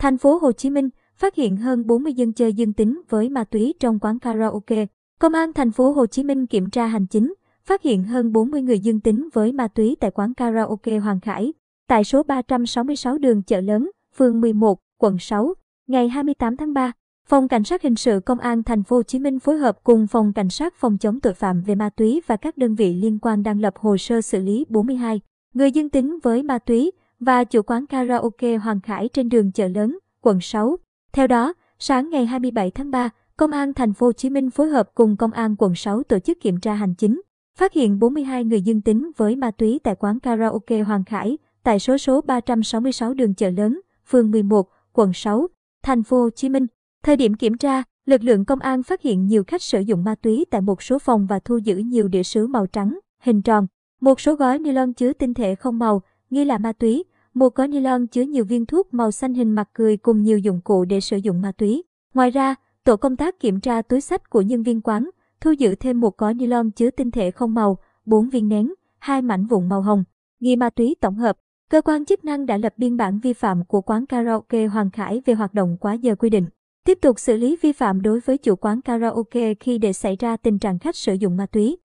Thành phố Hồ Chí Minh phát hiện hơn 40 dân chơi dương tính với ma túy trong quán karaoke. Công an thành phố Hồ Chí Minh kiểm tra hành chính, phát hiện hơn 40 người dương tính với ma túy tại quán karaoke Hoàng Khải, tại số 366 đường Chợ Lớn, phường 11, quận 6, ngày 28 tháng 3. Phòng Cảnh sát hình sự Công an thành phố Hồ Chí Minh phối hợp cùng Phòng Cảnh sát phòng chống tội phạm về ma túy và các đơn vị liên quan đang lập hồ sơ xử lý 42 người dương tính với ma túy và chủ quán karaoke Hoàng Khải trên đường Chợ Lớn, quận 6. Theo đó, sáng ngày 27 tháng 3, Công an thành phố Hồ Chí Minh phối hợp cùng Công an quận 6 tổ chức kiểm tra hành chính, phát hiện 42 người dương tính với ma túy tại quán karaoke Hoàng Khải tại số số 366 đường Chợ Lớn, phường 11, quận 6, thành phố Hồ Chí Minh. Thời điểm kiểm tra, lực lượng công an phát hiện nhiều khách sử dụng ma túy tại một số phòng và thu giữ nhiều đĩa sứ màu trắng, hình tròn, một số gói ni lông chứa tinh thể không màu, nghi là ma túy, một gói ni lông chứa nhiều viên thuốc màu xanh hình mặt cười cùng nhiều dụng cụ để sử dụng ma túy. Ngoài ra, tổ công tác kiểm tra túi sách của nhân viên quán, thu giữ thêm một gói ni lông chứa tinh thể không màu, 4 viên nén, hai mảnh vụn màu hồng, nghi ma túy tổng hợp. Cơ quan chức năng đã lập biên bản vi phạm của quán karaoke Hoàng Khải về hoạt động quá giờ quy định. Tiếp tục xử lý vi phạm đối với chủ quán karaoke khi để xảy ra tình trạng khách sử dụng ma túy.